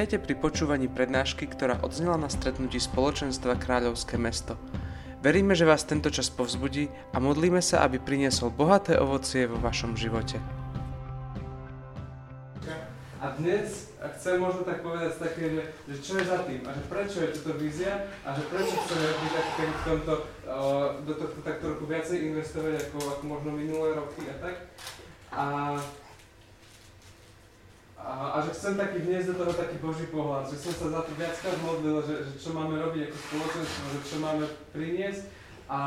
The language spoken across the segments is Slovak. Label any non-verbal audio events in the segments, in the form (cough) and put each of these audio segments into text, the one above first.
Vítajte pri počúvaní prednášky, ktorá odznela na stretnutí spoločenstva Kráľovské mesto. Veríme, že vás tento čas povzbudí a modlíme sa, aby priniesol bohaté ovocie vo vašom živote. A dnes chcem možno tak povedať také, že, že čo je za tým a že prečo je toto vízia a že prečo chceme tak, v tomto, do tohto takto roku viacej investovať ako, ako možno minulé roky a tak. A a, a že chcem taký vniesť do toho taký Boží pohľad, že som sa za to viackrát modlil, že, že čo máme robiť ako spoločenstvo, že čo máme priniesť a,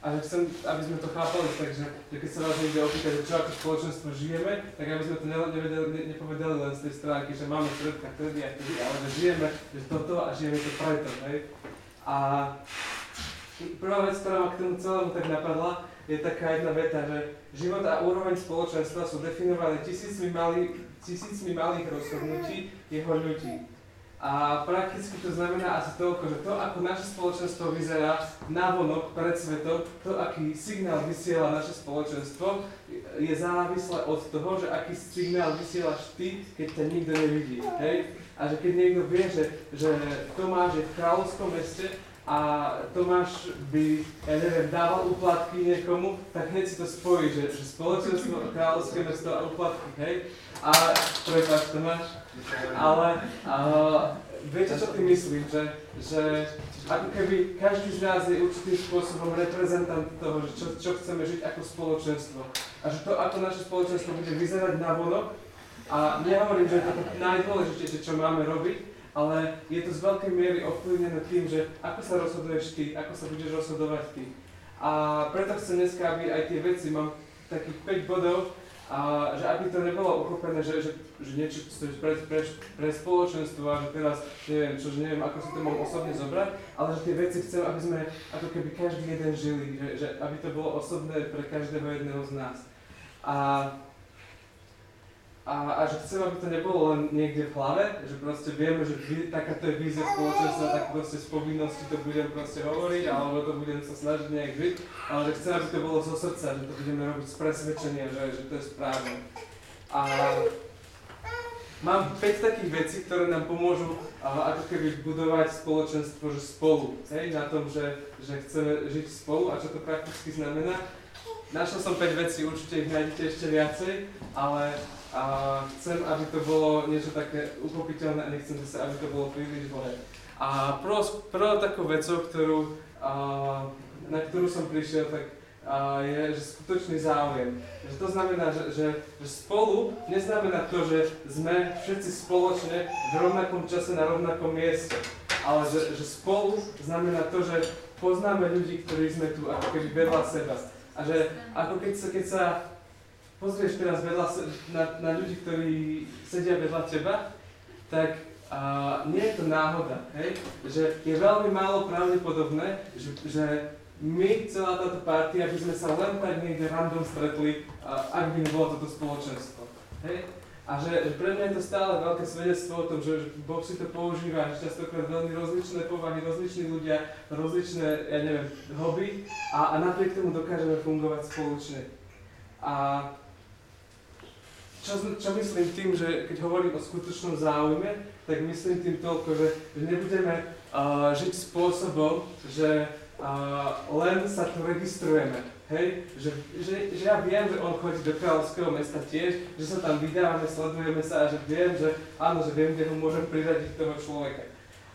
a že chcem, aby sme to chápali tak, že, keď sa vás niekde opýta, že čo ako spoločenstvo žijeme, tak aby sme to nevedeli, ne, nepovedali len z tej stránky, že máme stredka vtedy a vtedy, ale že žijeme že toto a žijeme to preto, hej. A prvá vec, ktorá ma k tomu celému tak napadla, je taká jedna veta, že život a úroveň spoločenstva sú definované tisícmi malých tisícmi malých rozhodnutí jeho ľudí. A prakticky to znamená asi toľko, že to, ako naše spoločenstvo vyzerá vonok pred svetom, to, aký signál vysiela naše spoločenstvo, je závislé od toho, že aký signál vysielaš ty, keď ťa nikto nevidí. Hej? A že keď niekto vie, že, že Tomáš je v kráľovskom meste a Tomáš by, ja neviem, dával úplatky niekomu, tak hneď si to spojí, že, že spoločenstvo, kráľovské mesto a úplatky, hej? A, prepáč Tomáš, ale uh, viete, čo tým myslím, že, že ako keby každý z nás je určitým spôsobom reprezentant toho, že čo, čo chceme žiť ako spoločenstvo. A že to, ako naše spoločenstvo bude vyzerať na vonok, a nehovorím, že je to najdôležitejšie, čo máme robiť, ale je to z veľkej miery ovplyvnené tým, že ako sa rozhoduješ ty, ako sa budeš rozhodovať ty. A preto chcem dneska, aby aj tie veci, mám takých 5 bodov, a že aby to nebolo uchopené, že, že, že niečo pre, pre, pre spoločenstvo a že teraz neviem, čo, že neviem, ako si to mám osobne zobrať, ale že tie veci chcem, aby sme ako keby každý jeden žili, že, že aby to bolo osobné pre každého jedného z nás. A a, a že chcem, aby to nebolo len niekde v hlave, že proste vieme, že vy, takáto je vízia spoločenstva, tak proste z povinnosti to budem proste hovoriť, alebo to budem sa snažiť nejak žiť, ale že chcem, aby to bolo zo srdca, že to budeme robiť z presvedčenia, že, že to je správne. A mám 5 takých vecí, ktoré nám pomôžu a, ako keby budovať spoločenstvo, že spolu, hej, na tom, že, že chceme žiť spolu a čo to prakticky znamená. Našiel som 5 vecí, určite ich nájdete ešte viacej, ale a chcem, aby to bolo niečo také uchopiteľné a nechcem zase, aby to bolo príliš dlhé. A prvou, prvou takou vecou, ktorú, a, na ktorú som prišiel, tak a, je že skutočný záujem. Že to znamená, že, že, že spolu neznamená to, že sme všetci spoločne v rovnakom čase na rovnakom mieste. Ale že, že spolu znamená to, že poznáme ľudí, ktorí sme tu ako keby vedľa seba. A že ako keď sa, keď sa pozrieš teraz vedľa, na, na ľudí, ktorí sedia vedľa teba, tak a, nie je to náhoda, hej? že je veľmi málo pravdepodobné, že, že my, celá táto partia, by sme sa len tak niekde random stretli, a, ak by nebolo toto spoločenstvo. Hej? A že, že pre mňa je to stále veľké svedectvo o tom, že Boh si to používa, že častokrát veľmi rozličné povahy, rozliční ľudia, rozličné, ja neviem, hobby a, a napriek tomu dokážeme fungovať spoločne. A čo, čo myslím tým, že keď hovorím o skutočnom záujme, tak myslím tým toľko, že, že nebudeme uh, žiť spôsobom, že uh, len sa tu registrujeme. Hej, že, že, že ja viem, že on chodí do kráľovského mesta tiež, že sa tam vydávame, sledujeme sa a že viem, že áno, že viem, kde ho môžem priradiť toho človeka.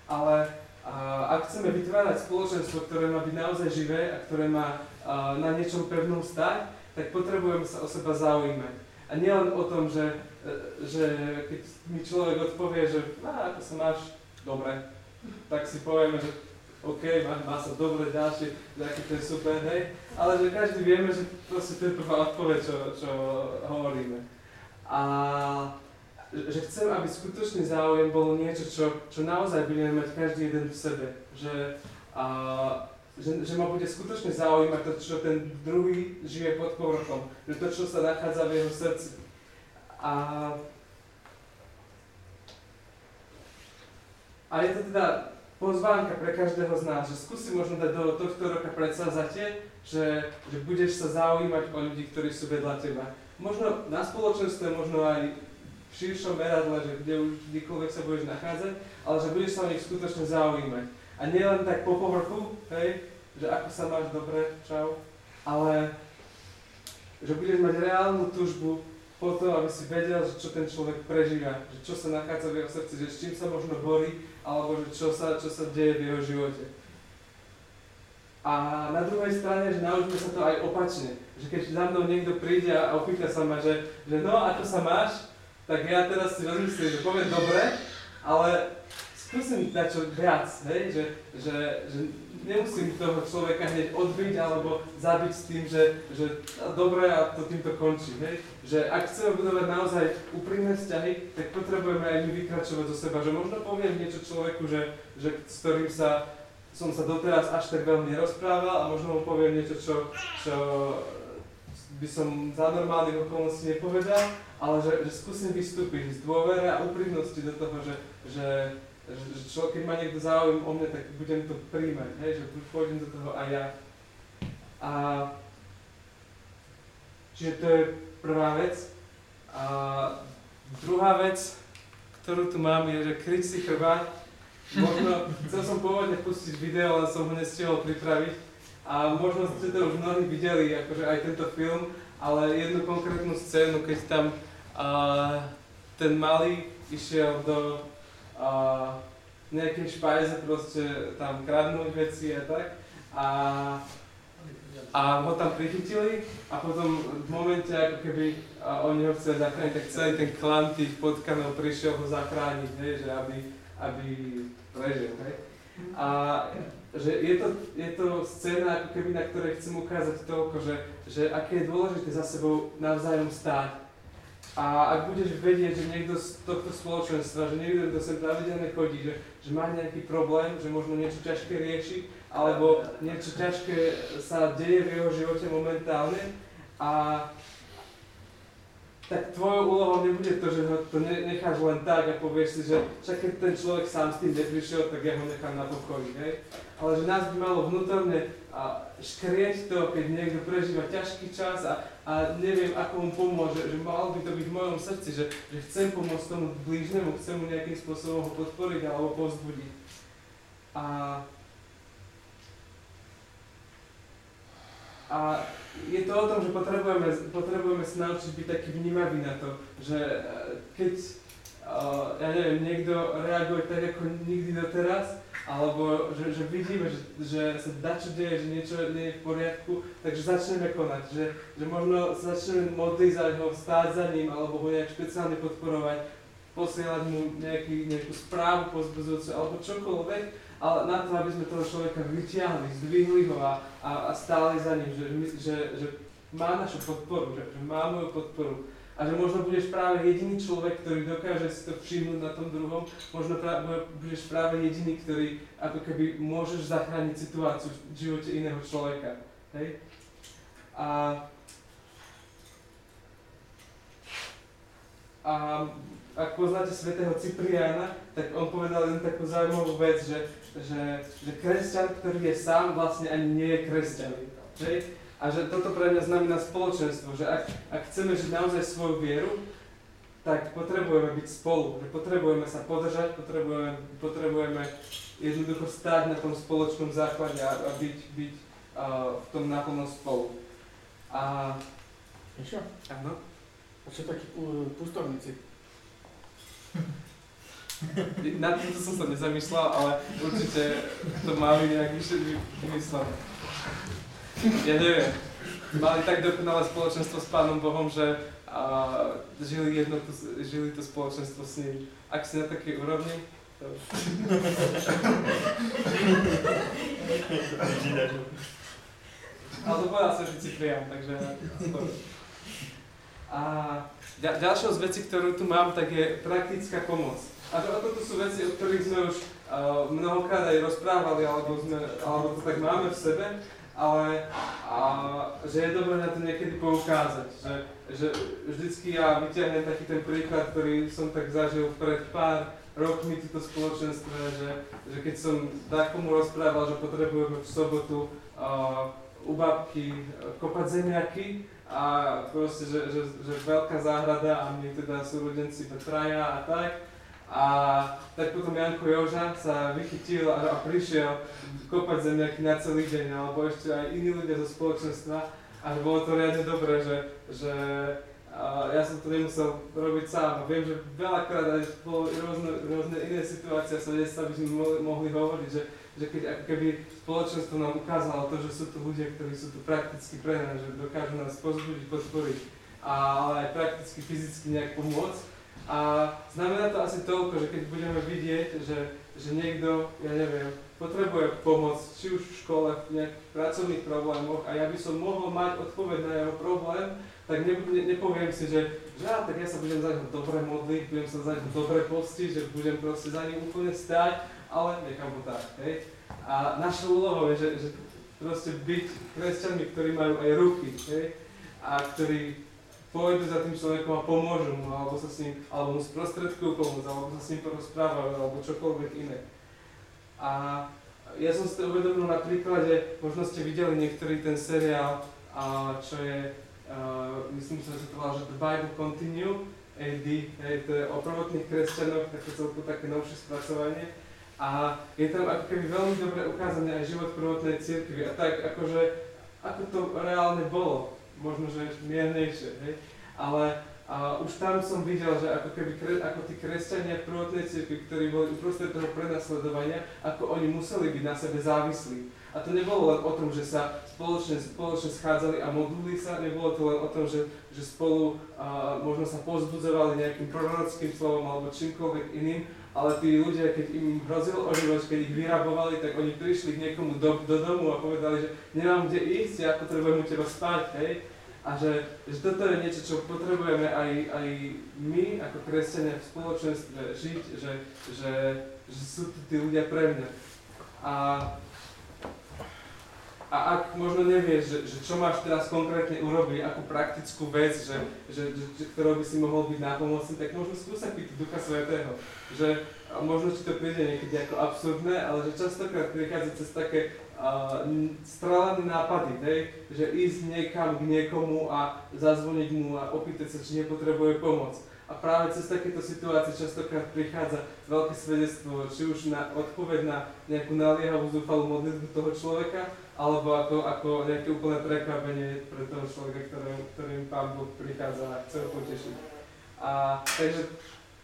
Ale uh, ak chceme vytvárať spoločenstvo, ktoré má byť naozaj živé a ktoré má uh, na niečom pevnom stať, tak potrebujeme sa o seba zaujímať. A nielen o tom, že, že keď mi človek odpovie, že á, ako sa máš dobre, tak si povieme, že OK, má, má sa dobre, ďalšie, aký to je super, hej. Ale že každý vieme, že proste to je prvá odpoveď, čo, čo hovoríme. A že chcem, aby skutočný záujem bolo niečo, čo, čo naozaj budeme mať každý jeden v sebe. Že, a, že, že ma bude skutočne zaujímať to, čo ten druhý žije pod povrchom, že to, čo sa nachádza v jeho srdci. A, a je to teda pozvánka pre každého z nás, že skúsi možno dať do tohto roka predsazate, že, že budeš sa zaujímať o ľudí, ktorí sú vedľa teba. Možno na spoločenstve, možno aj v širšom meradle, že kde už kdekoľvek sa budeš nachádzať, ale že budeš sa o nich skutočne zaujímať. A nie len tak po povrchu, hej, že ako sa máš dobre, čau, ale že budeš mať reálnu túžbu po to, aby si vedel, že čo ten človek prežíva, že čo sa nachádza v jeho srdci, že s čím sa možno borí, alebo že čo sa, čo sa deje v jeho živote. A na druhej strane, že naučme sa to aj opačne. Že keď za mnou niekto príde a opýta sa ma, že, že no, ako sa máš, tak ja teraz si rozmyslím, že poviem dobre, ale skúsim dať čo viac, hej? Že, že, že nemusím toho človeka hneď odbiť alebo zabiť s tým, že, že dobre a to týmto končí. Hej? Že ak chceme budovať naozaj úprimné vzťahy, tak potrebujeme aj my vykračovať zo seba. Že možno poviem niečo človeku, že, že s ktorým sa, som sa doteraz až tak veľmi nerozprával a možno mu poviem niečo, čo, čo by som za normálnych okolností nepovedal, ale že, že skúsim vystúpiť z dôvere a úprimnosti do toho, že, že čo, keď ma niekto záujem o mňa, tak budem to príjmať, hej, že pôjdem do toho aj ja. A čiže to je prvá vec. A druhá vec, ktorú tu mám, je, že kryť si chrbát. Možno, chcel som pôvodne pustiť video, ale som ho nestihol pripraviť. A možno ste to už mnohí videli, akože aj tento film, ale jednu konkrétnu scénu, keď tam uh, ten malý išiel do a nejaké špajze proste tam kradnúť veci a tak. A, a ho tam prichytili a potom v momente, ako keby oni ho chceli zachrániť, tak celý ten klan tých potkanov prišiel ho zachrániť, hej, že aby, aby prežil. Hej. A že je to, je to scéna, ako keby, na ktorej chcem ukázať toľko, že, že aké je dôležité za sebou navzájom stáť a ak budeš vedieť, že niekto z tohto spoločenstva, že niekto, kto sem pravidelne chodí, že, že má nejaký problém, že možno niečo ťažké rieši, alebo niečo ťažké sa deje v jeho živote momentálne a tak tvojou úlohou nebude to, že ho to necháš len tak a povieš si, že však keď ten človek sám s tým neprišiel, tak ja ho nechám na pokoji, hej? Ale že nás by malo vnútorne škrieť to, keď niekto prežíva ťažký čas a, a neviem, ako mu pomôže, že malo by to byť v mojom srdci, že, že chcem pomôcť tomu blížnemu, chcem mu nejakým spôsobom ho podporiť alebo povzbudiť. A, a je to o tom, že potrebujeme, potrebujeme sa naučiť byť taký vnímavý na to, že e, keď, uh, ja neviem, niekto reaguje tak ako nikdy doteraz, alebo že, že vidíme, že, že sa dačo deje, že niečo nie je v poriadku, takže začneme konať, že, že možno začneme modliť za neho, stáť za ním, alebo ho nejak špeciálne podporovať, posielať mu nejaký, nejakú správu pozbudzujúcu, alebo čokoľvek, ale na to, aby sme toho človeka vyťahli, zdvihli ho a, a, a stáli za ním, že, že, že má našu podporu, že, že má moju podporu a že možno budeš práve jediný človek, ktorý dokáže si to všimnúť na tom druhom, možno práve, budeš práve jediný, ktorý ako keby môžeš zachrániť situáciu v živote iného človeka. Hej? A, a ak poznáte svätého Cipriana, tak on povedal len takú zaujímavú vec, že, že, že kresťan, ktorý je sám, vlastne ani nie je kresťan. Hej? A že toto pre mňa znamená spoločenstvo, že ak, ak chceme žiť naozaj svoju vieru, tak potrebujeme byť spolu, že potrebujeme sa podržať, potrebujeme, potrebujeme jednoducho stáť na tom spoločnom základe a, a byť, byť uh, v tom naplno spolu. A... Čo? Áno? A čo takí pustovníci? Na to som sa nezamýšľal, ale určite to mali nejak vymyslené ja neviem, mali tak dokonalé spoločenstvo s Pánom Bohom, že a, žili, jedno, žili to spoločenstvo s ním. Ak si na takej úrovni, to... Ale povedal sa, že Ciprian, takže... A ďalšou z vecí, ktorú tu mám, tak je praktická pomoc. A to, toto sú veci, o ktorých sme už uh, mnohokrát aj rozprávali, alebo, sme, alebo to tak máme v sebe ale a, že je dobré na to niekedy poukázať, že, že vždycky ja vyťahnem taký ten príklad, ktorý som tak zažil pred pár rokmi túto spoločenstve, že, že keď som takomu rozprával, že potrebujeme v sobotu uh, u babky kopať zemiaky a proste, že, že, že veľká záhrada a my teda súrodenci traja a tak. A tak potom Janko Joža sa vychytil a, a prišiel kopať zemiaky na celý deň, alebo ešte aj iní ľudia zo spoločenstva. A bolo to riadne dobré, že, že ja som to nemusel robiť sám. Viem, že veľakrát aj bolo rôzne, rôzne iné situácie sa dnes by sme mohli, mohli hovoriť, že, že keď ako keby spoločenstvo nám ukázalo to, že sú tu ľudia, ktorí sú tu prakticky pre nás, že dokážu nás pozbudiť, podporiť, ale aj prakticky, fyzicky nejak pomôcť. A znamená to asi toľko, že keď budeme vidieť, že, že niekto, ja neviem, potrebuje pomoc, či už v škole, v nejakých pracovných problémoch a ja by som mohol mať odpoveď na jeho problém, tak ne, ne, nepoviem si, že, že á, tak ja sa budem za neho dobre modliť, budem sa za neho dobre postiť, že budem proste za ním úplne stáť, ale nechám ho tak, hej. A naša úloha je, že, že proste byť kresťanmi, ktorí majú aj ruky, hej, a ktorí pôjdu za tým človekom a pomôžu mu, alebo sa s ním, alebo mu sprostredkujú pomoc, alebo sa s ním porozprávajú, alebo čokoľvek iné. A ja som si to uvedomil na príklade, možno ste videli niektorý ten seriál, a čo je Uh, myslím, že sa to volá, že The Bible Continue, AD, hej, to je o prvotných kresťanoch, také celku také novšie spracovanie. A je tam ako keby veľmi dobre ukázané aj život prvotnej cirkvi a tak akože, ako to reálne bolo, možno, že miernejšie, hej. Ale a už tam som videl, že ako keby ako tí kresťania prvotnej cirkvi, ktorí boli uprostred toho prenasledovania, ako oni museli byť na sebe závislí a to nebolo len o tom, že sa spoločne, spoločne schádzali a modlili sa, nebolo to len o tom, že, že spolu a, možno sa pozbudzovali nejakým prorockým slovom alebo čímkoľvek iným, ale tí ľudia, keď im hrozil o život, keď ich vyrabovali, tak oni prišli k niekomu do, do domu a povedali, že nemám kde ísť, ja potrebujem u teba spať, hej. A že, že toto je niečo, čo potrebujeme aj, aj my, ako kresťania v spoločenstve žiť, že, že, že sú tu tí ľudia pre mňa. A a ak možno nevieš, že, že čo máš teraz konkrétne urobiť, akú praktickú vec, že, že, že, ktorou by si mohol byť nápomocný, tak možno skúsa pýtať Ducha Svetého. Že možno ti to príde niekedy ako absurdné, ale že častokrát prichádza cez také uh, strelené nápady, hej? že ísť niekam k niekomu a zazvoniť mu a opýtať sa, či nepotrebuje pomoc. A práve cez takéto situácie častokrát prichádza veľké svedectvo, či už na odpoveď na nejakú naliehavú zúfalú modlitbu toho človeka, alebo ako, ako nejaké úplné prekvapenie pre toho človeka, ktorým, ktorým Pán Boh prichádza a chce ho potešiť. A takže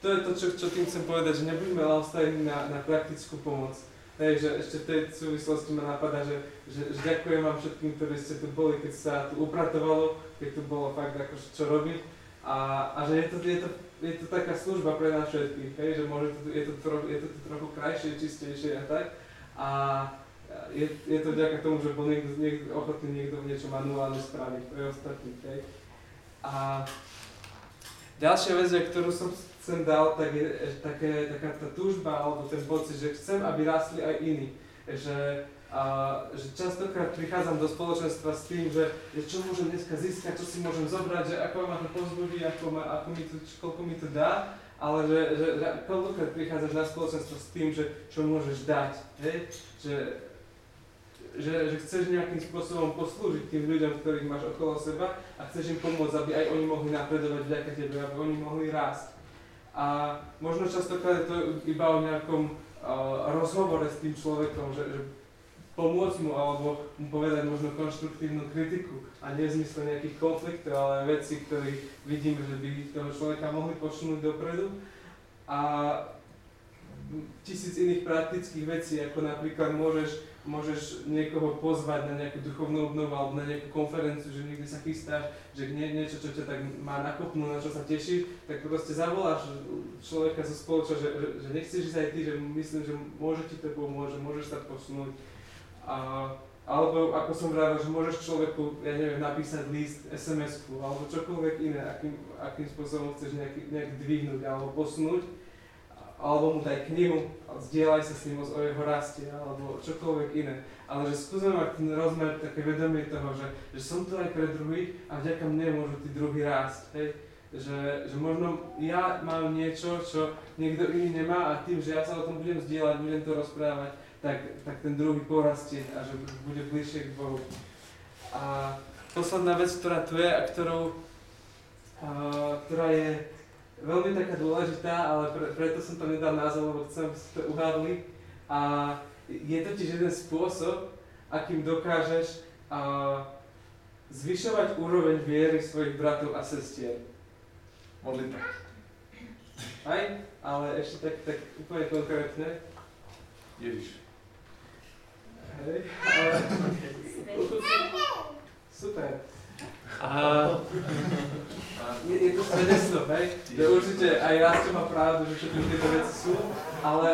to je to, čo, čo tým chcem povedať, že nebuďme ľahostajní na, na praktickú pomoc. Hej, že ešte v tej súvislosti ma napadá, že, že, že ďakujem vám všetkým, ktorí ste tu boli, keď sa tu upratovalo, keď tu bolo fakt ako čo robiť. A, a že je to, je, to, je to taká služba pre nás všetkých, hej, že môže to, je, to trochu, je to trochu krajšie, čistejšie a tak. A, je, je to vďaka tomu, že bol niekto, niekto ochotný niekto niečo manuálne spraviť pre ostatných. Hej. A ďalšia vec, ktorú som sem dal, tak je také, taká tá túžba alebo ten pocit, že chcem, aby rastli aj iní. Že, a, že častokrát prichádzam do spoločenstva s tým, že, že čo môžem dneska získať, čo si môžem zobrať, že ako ma to pozbudí, ako, ma, ako mi to, koľko mi to dá, ale že, že, že koľkokrát prichádzaš na spoločenstvo s tým, že čo môžeš dať. Hej? Že, že, že chceš nejakým spôsobom poslúžiť tým ľuďom, ktorých máš okolo seba a chceš im pomôcť, aby aj oni mohli napredovať vďaka tebe, aby oni mohli rásť. A možno častokrát je to iba o nejakom uh, rozhovore s tým človekom, že, že pomôcť mu alebo mu povedať možno konštruktívnu kritiku a nie v zmysle nejakých konfliktov, ale veci, ktoré vidíme, že by toho človeka mohli posunúť dopredu. A tisíc iných praktických vecí, ako napríklad môžeš môžeš niekoho pozvať na nejakú duchovnú obnovu alebo na nejakú konferenciu, že niekde sa chystáš, že nie, niečo, čo ťa tak má nakopnúť, na čo sa tešíš, tak proste zavoláš človeka zo spoloča, že, že, nechceš ísť aj ty, že myslím, že môže ti to pomôcť, že môžeš sa posunúť. A, alebo ako som vravel, že môžeš človeku, ja neviem, napísať list, SMS-ku alebo čokoľvek iné, akým, akým spôsobom chceš nejak, nejak dvihnúť alebo posunúť alebo mu daj knihu, zdieľaj sa s ním o jeho raste, alebo čokoľvek iné. Ale že skúsme mať ten rozmer, také vedomie toho, že, že som tu aj pre druhých a vďaka mne môžu tí druhí rásť. Hej? Že, že možno ja mám niečo, čo niekto iný nemá a tým, že ja sa o tom budem zdieľať, budem to rozprávať, tak, tak ten druhý porastie a že bude bližšie k Bohu. A posledná vec, ktorá tu je a ktorou, a, ktorá je veľmi taká dôležitá, ale pre, preto som to nedal názov, lebo chcem, aby ste to uhádli. A je totiž jeden spôsob, akým dokážeš a, zvyšovať úroveň viery svojich bratov a sestier. Modlitba. Aj? Ale ešte tak, tak úplne konkrétne. Ježiš. Hej, ale... Super. A (laughs) je, je to svedectvo, hej? Že určite aj Rastio má pravdu, že všetky tieto veci sú, ale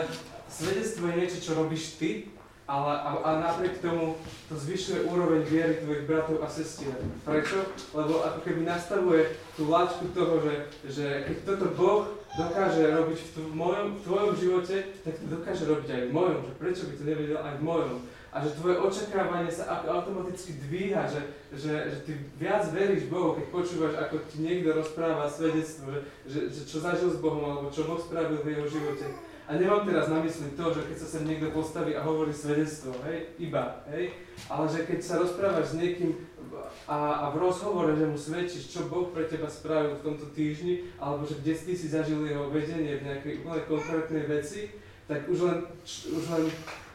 svedectvo je niečo, čo robíš ty, ale a, a napriek tomu to zvyšuje úroveň viery tvojich bratov a sestier. Prečo? Lebo ako keby nastavuje tú láčku toho, že, že keď toto Boh dokáže robiť v, tv- mojom, v tvojom živote, tak to dokáže robiť aj v mojom. Že prečo by to nevedel aj v mojom? A že tvoje očakávanie sa automaticky dvíha, že, že, že ty viac veríš Bohu, keď počúvaš, ako ti niekto rozpráva svedectvo, že, že, že čo zažil s Bohom, alebo čo Boh spravil v jeho živote. A nemám teraz na mysli to, že keď sa sem niekto postaví a hovorí svedectvo, hej, iba, hej, ale že keď sa rozprávaš s niekým a, a v rozhovore, že mu svedčíš, čo Boh pre teba spravil v tomto týždni, alebo že kde si zažil jeho vedenie v nejakej úplne konkrétnej veci, tak už len, už len,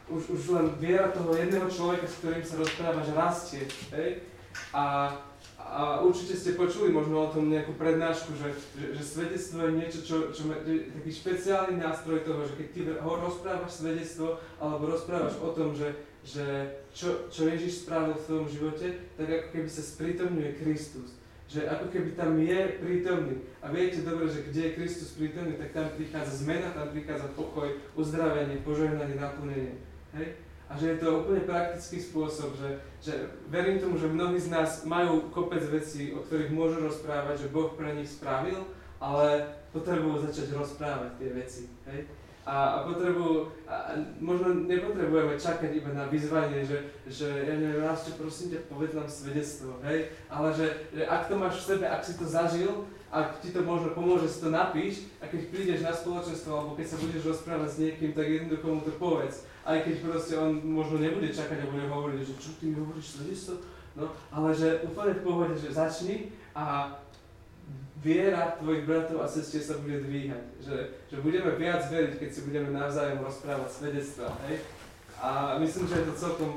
už, už len viera toho jedného človeka, s ktorým sa rozprávaš, rastie, hej, a, a určite ste počuli možno o tom nejakú prednášku, že, že, že svedectvo je niečo, čo, čo má taký špeciálny nástroj toho, že keď ty ho rozprávaš svedectvo alebo rozprávaš o tom, že, že čo, čo Ježiš spravil v tvojom živote, tak ako keby sa sprítomňuje Kristus. Že ako keby tam je prítomný. A viete dobre, že kde je Kristus prítomný, tak tam prichádza zmena, tam prichádza pokoj, uzdravenie, požehnanie, naplnenie. Hej? a že je to úplne praktický spôsob, že, že verím tomu, že mnohí z nás majú kopec vecí, o ktorých môžu rozprávať, že Boh pre nich spravil, ale potrebujú začať rozprávať tie veci. Hej? A, a potrebujú, a možno nepotrebujeme čakať iba na vyzvanie, že, že ja neviem, Rásťo, prosím ťa, povedz nám svedectvo, hej? Ale že, že ak to máš v sebe, ak si to zažil, ak ti to možno pomôže, si to napíš a keď prídeš na spoločenstvo alebo keď sa budeš rozprávať s niekým, tak jednoducho mu to povedz aj keď proste on možno nebude čakať a bude hovoriť, že čo ty mi hovoríš svedectvo, no, ale že úplne v pohode, že začni a viera tvojich bratov a sestier sa bude dvíhať. Že, že budeme viac veriť, keď si budeme navzájom rozprávať svedectva, hej? A myslím, že je to celkom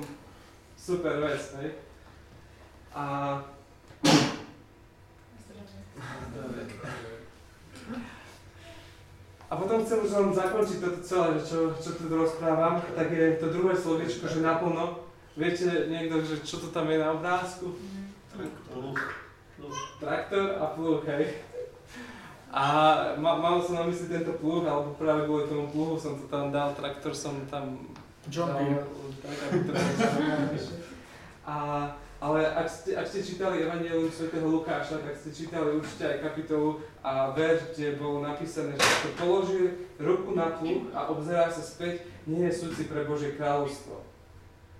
super vec, hej? A... A potom chcem už len zakončiť toto celé, čo, čo tu rozprávam, tak je to druhé slovičko, že naplno. Viete niekto, že čo to tam je na obrázku? Traktor a pluh, hej. A ma, mal som na mysli tento pluh, alebo práve kvôli tomu pluhu som to tam dal, traktor som tam... John Deere. Tak, aby to a ale ak ste, ak ste čítali Evangelium svätého Lukáša, tak ste čítali určite aj kapitolu a verš, kde bolo napísané, že kto položí ruku na pluh a obzerá sa späť, nie je súci pre Božie kráľovstvo.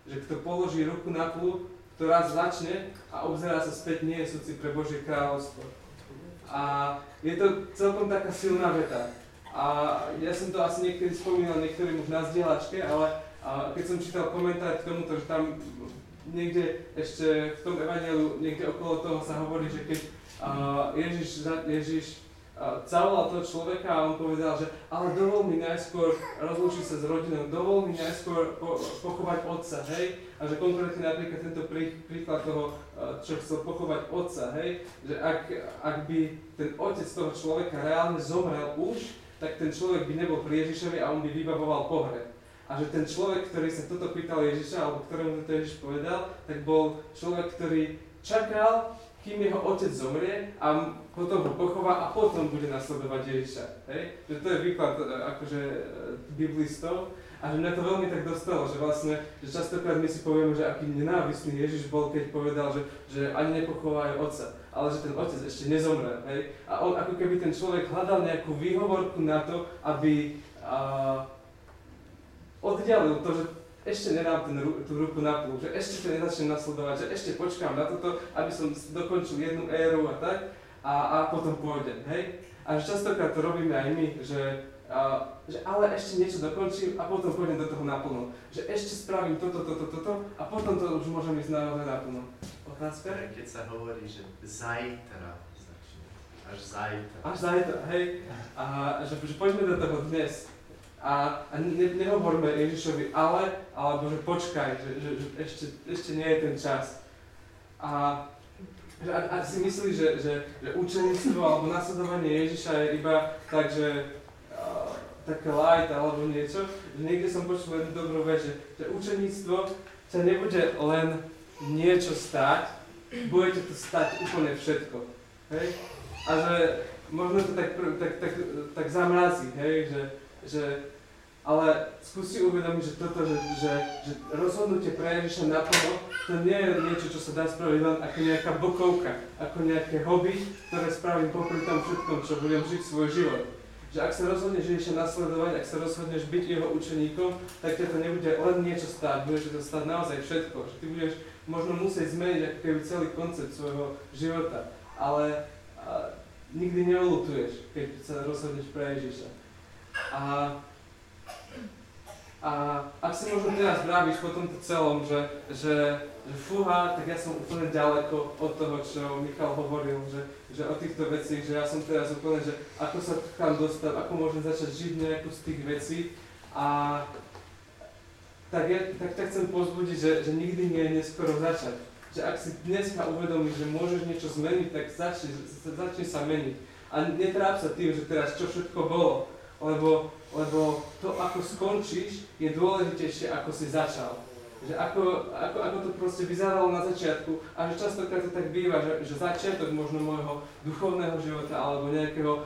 Že kto položí ruku na pluh, ktorá začne a obzerá sa späť, nie je súci pre Božie kráľovstvo. A je to celkom taká silná veta. A ja som to asi niekedy spomínal niektorým už na zdieľačke, ale keď som čítal komentár k tomuto, že tam niekde ešte v tom evanielu, niekde okolo toho sa hovorí, že keď Ježiš, Ježiš zavolal toho človeka a on povedal, že ale dovol mi najskôr rozlúčiť sa s rodinou, dovol mi najskôr po, pochovať otca, hej? A že konkrétne napríklad tento prí, príklad toho, čo chcel pochovať otca, hej? Že ak, ak by ten otec toho človeka reálne zomrel už, tak ten človek by nebol pri Ježišovi a on by vybavoval pohreb. A že ten človek, ktorý sa toto pýtal Ježiša, alebo ktorému to Ježiš povedal, tak bol človek, ktorý čakal, kým jeho otec zomrie a potom ho pochová a potom bude nasledovať Ježiša. Hej? Že to je výklad e, akože e, biblistov. A že mňa to veľmi tak dostalo, že vlastne, že častokrát my si povieme, že aký nenávistný Ježiš bol, keď povedal, že, že ani nepochovajú otca, ale že ten otec ešte nezomrel. Hej? A on ako keby ten človek hľadal nejakú výhovorku na to, aby uh, oddialil to, že ešte nedám ten, tú ruku na plú, že ešte to nezačnem nasledovať, že ešte počkám na toto, aby som dokončil jednu éru a tak a, a potom pôjdem, hej? A že častokrát to robíme aj my, že, a, že ale ešte niečo dokončím a potom pôjdem do toho naplno. Že ešte spravím toto, toto, toto a potom to už môžem ísť naozaj naplno. Otázka? Keď sa hovorí, že zajtra začne. Až zajtra. Až zajtra, hej. A že, že poďme do toho dnes. A, a ne, nehovorme Ježišovi ale, alebo že počkaj, že, že, že ešte, ešte nie je ten čas. A ak, ak si myslíš, že, že, že učenictvo alebo nasledovanie Ježiša je iba tak, že uh, také light alebo niečo, že niekde som počul jednu dobrú vec, že, že učenictvo sa nebude len niečo stáť, budete to stať úplne všetko. Hej? A že možno to tak, tak, tak, tak zamrazí, hej? Že, že ale skúsi uvedomiť, že toto, že, že, že rozhodnutie pre Ježiša naplno, to nie je niečo, čo sa dá spraviť len ako nejaká bokovka, ako nejaké hobby, ktoré spravím popri tom všetkom, čo budem žiť svoj život. Že ak sa rozhodneš Ježiša nasledovať, ak sa rozhodneš byť jeho učeníkom, tak ťa to nebude len niečo stáť, bude to stáť naozaj všetko. Že ty budeš možno musieť zmeniť ako keby celý koncept svojho života, ale a, nikdy neulutuješ, keď sa rozhodneš pre Ježiša. A a ak si možno teraz vravíš po tomto celom, že, že, že fúha, tak ja som úplne ďaleko od toho, čo Michal hovoril, že, že o týchto veciach, že ja som teraz úplne, že ako sa tam dostať, ako môžem začať žiť nejakú z tých vecí. A tak, ja, tak, tak chcem pozbudiť, že, že nikdy nie je neskoro začať. Že ak si dneska uvedomíš, že môžeš niečo zmeniť, tak začni, začni sa meniť. A netráp sa tým, že teraz čo všetko bolo, lebo, lebo to, ako skončíš, je dôležitejšie, ako si začal. Že ako, ako, ako to proste vyzeralo na začiatku a že častokrát to tak býva, že, že začiatok možno môjho duchovného života alebo nejakého e,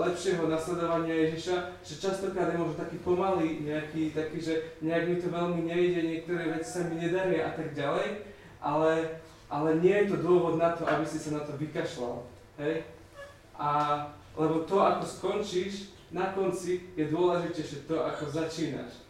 lepšieho nasledovania Ježiša, že častokrát je možno taký pomalý, nejaký taký, že nejak mi to veľmi nejde, niektoré veci sa mi nedaria a tak ďalej, ale, ale nie je to dôvod na to, aby si sa na to vykašľal. Hej? A lebo to, ako skončíš, na konci je dôležitejšie to, ako začínaš.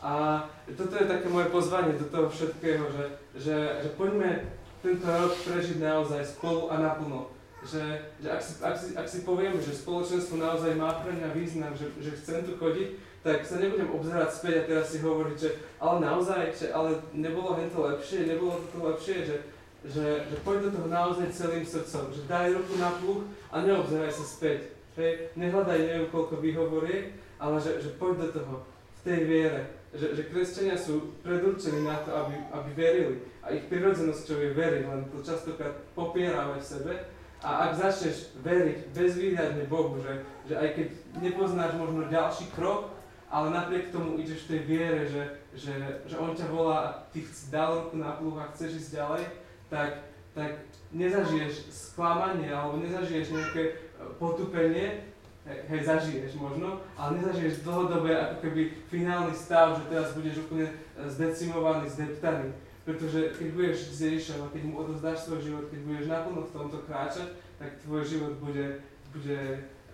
A toto je také moje pozvanie do toho všetkého, že, že, že poďme tento rok prežiť naozaj spolu a naplno. Že, že ak, si, ak, si, ak si povieme, že spoločenstvo naozaj má pre mňa význam, že, že chcem tu chodiť, tak sa nebudem obzerať späť a teraz si hovoriť, že ale naozaj, že ale nebolo to lepšie, nebolo to lepšie, že, že, že poď do toho naozaj celým srdcom, že daj ruku na pluch a neobzeraj sa späť. Hej, nehľadaj neviem koľko výhovoriek, ale že, že poď do toho, v tej viere. Že, že kresťania sú predurčení na to, aby, aby verili. A ich prirodzenosťou je veriť, len to častokrát popierávať v sebe. A ak začneš veriť bezvýhľadne Bohu, že, že aj keď nepoznáš možno ďalší krok, ale napriek tomu ideš v tej viere, že, že, že On ťa volá ty dal ruku na pluh a chceš ísť ďalej, tak, tak nezažiješ sklamanie alebo nezažiješ nejaké potupenie, hej, zažiješ možno, ale nezažiješ dlhodobé ako keby finálny stav, že teraz budeš úplne e, zdecimovaný, zdeptaný. Pretože keď budeš s Ježišom a keď mu odozdáš svoj život, keď budeš naplno v tomto kráčať, tak tvoj život bude, bude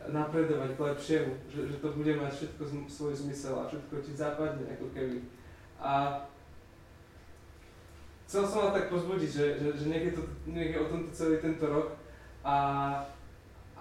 napredovať k lepšiemu, že, že to bude mať všetko svoj zmysel a všetko ti zapadne ako keby. A chcel som vás tak pozbudiť, že, že, že je to, je o tomto celý tento rok a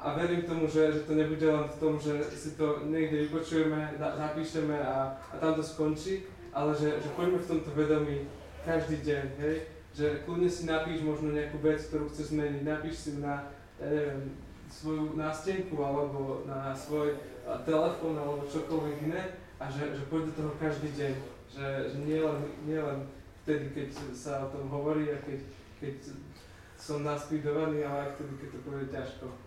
a verím tomu, že, že to nebude len v tom, že si to niekde vypočujeme, napíšeme a, a tam to skončí, ale že, že poďme v tomto vedomí každý deň, hej? Že kľudne si napíš možno nejakú vec, ktorú chceš zmeniť, napíš si na, neviem, svoju nástenku alebo na svoj telefón alebo čokoľvek iné a že, že poď do toho každý deň. Že, že nie, len, nie len vtedy, keď sa o tom hovorí a keď, keď som naspídovaný, ale aj vtedy, keď to bude ťažko.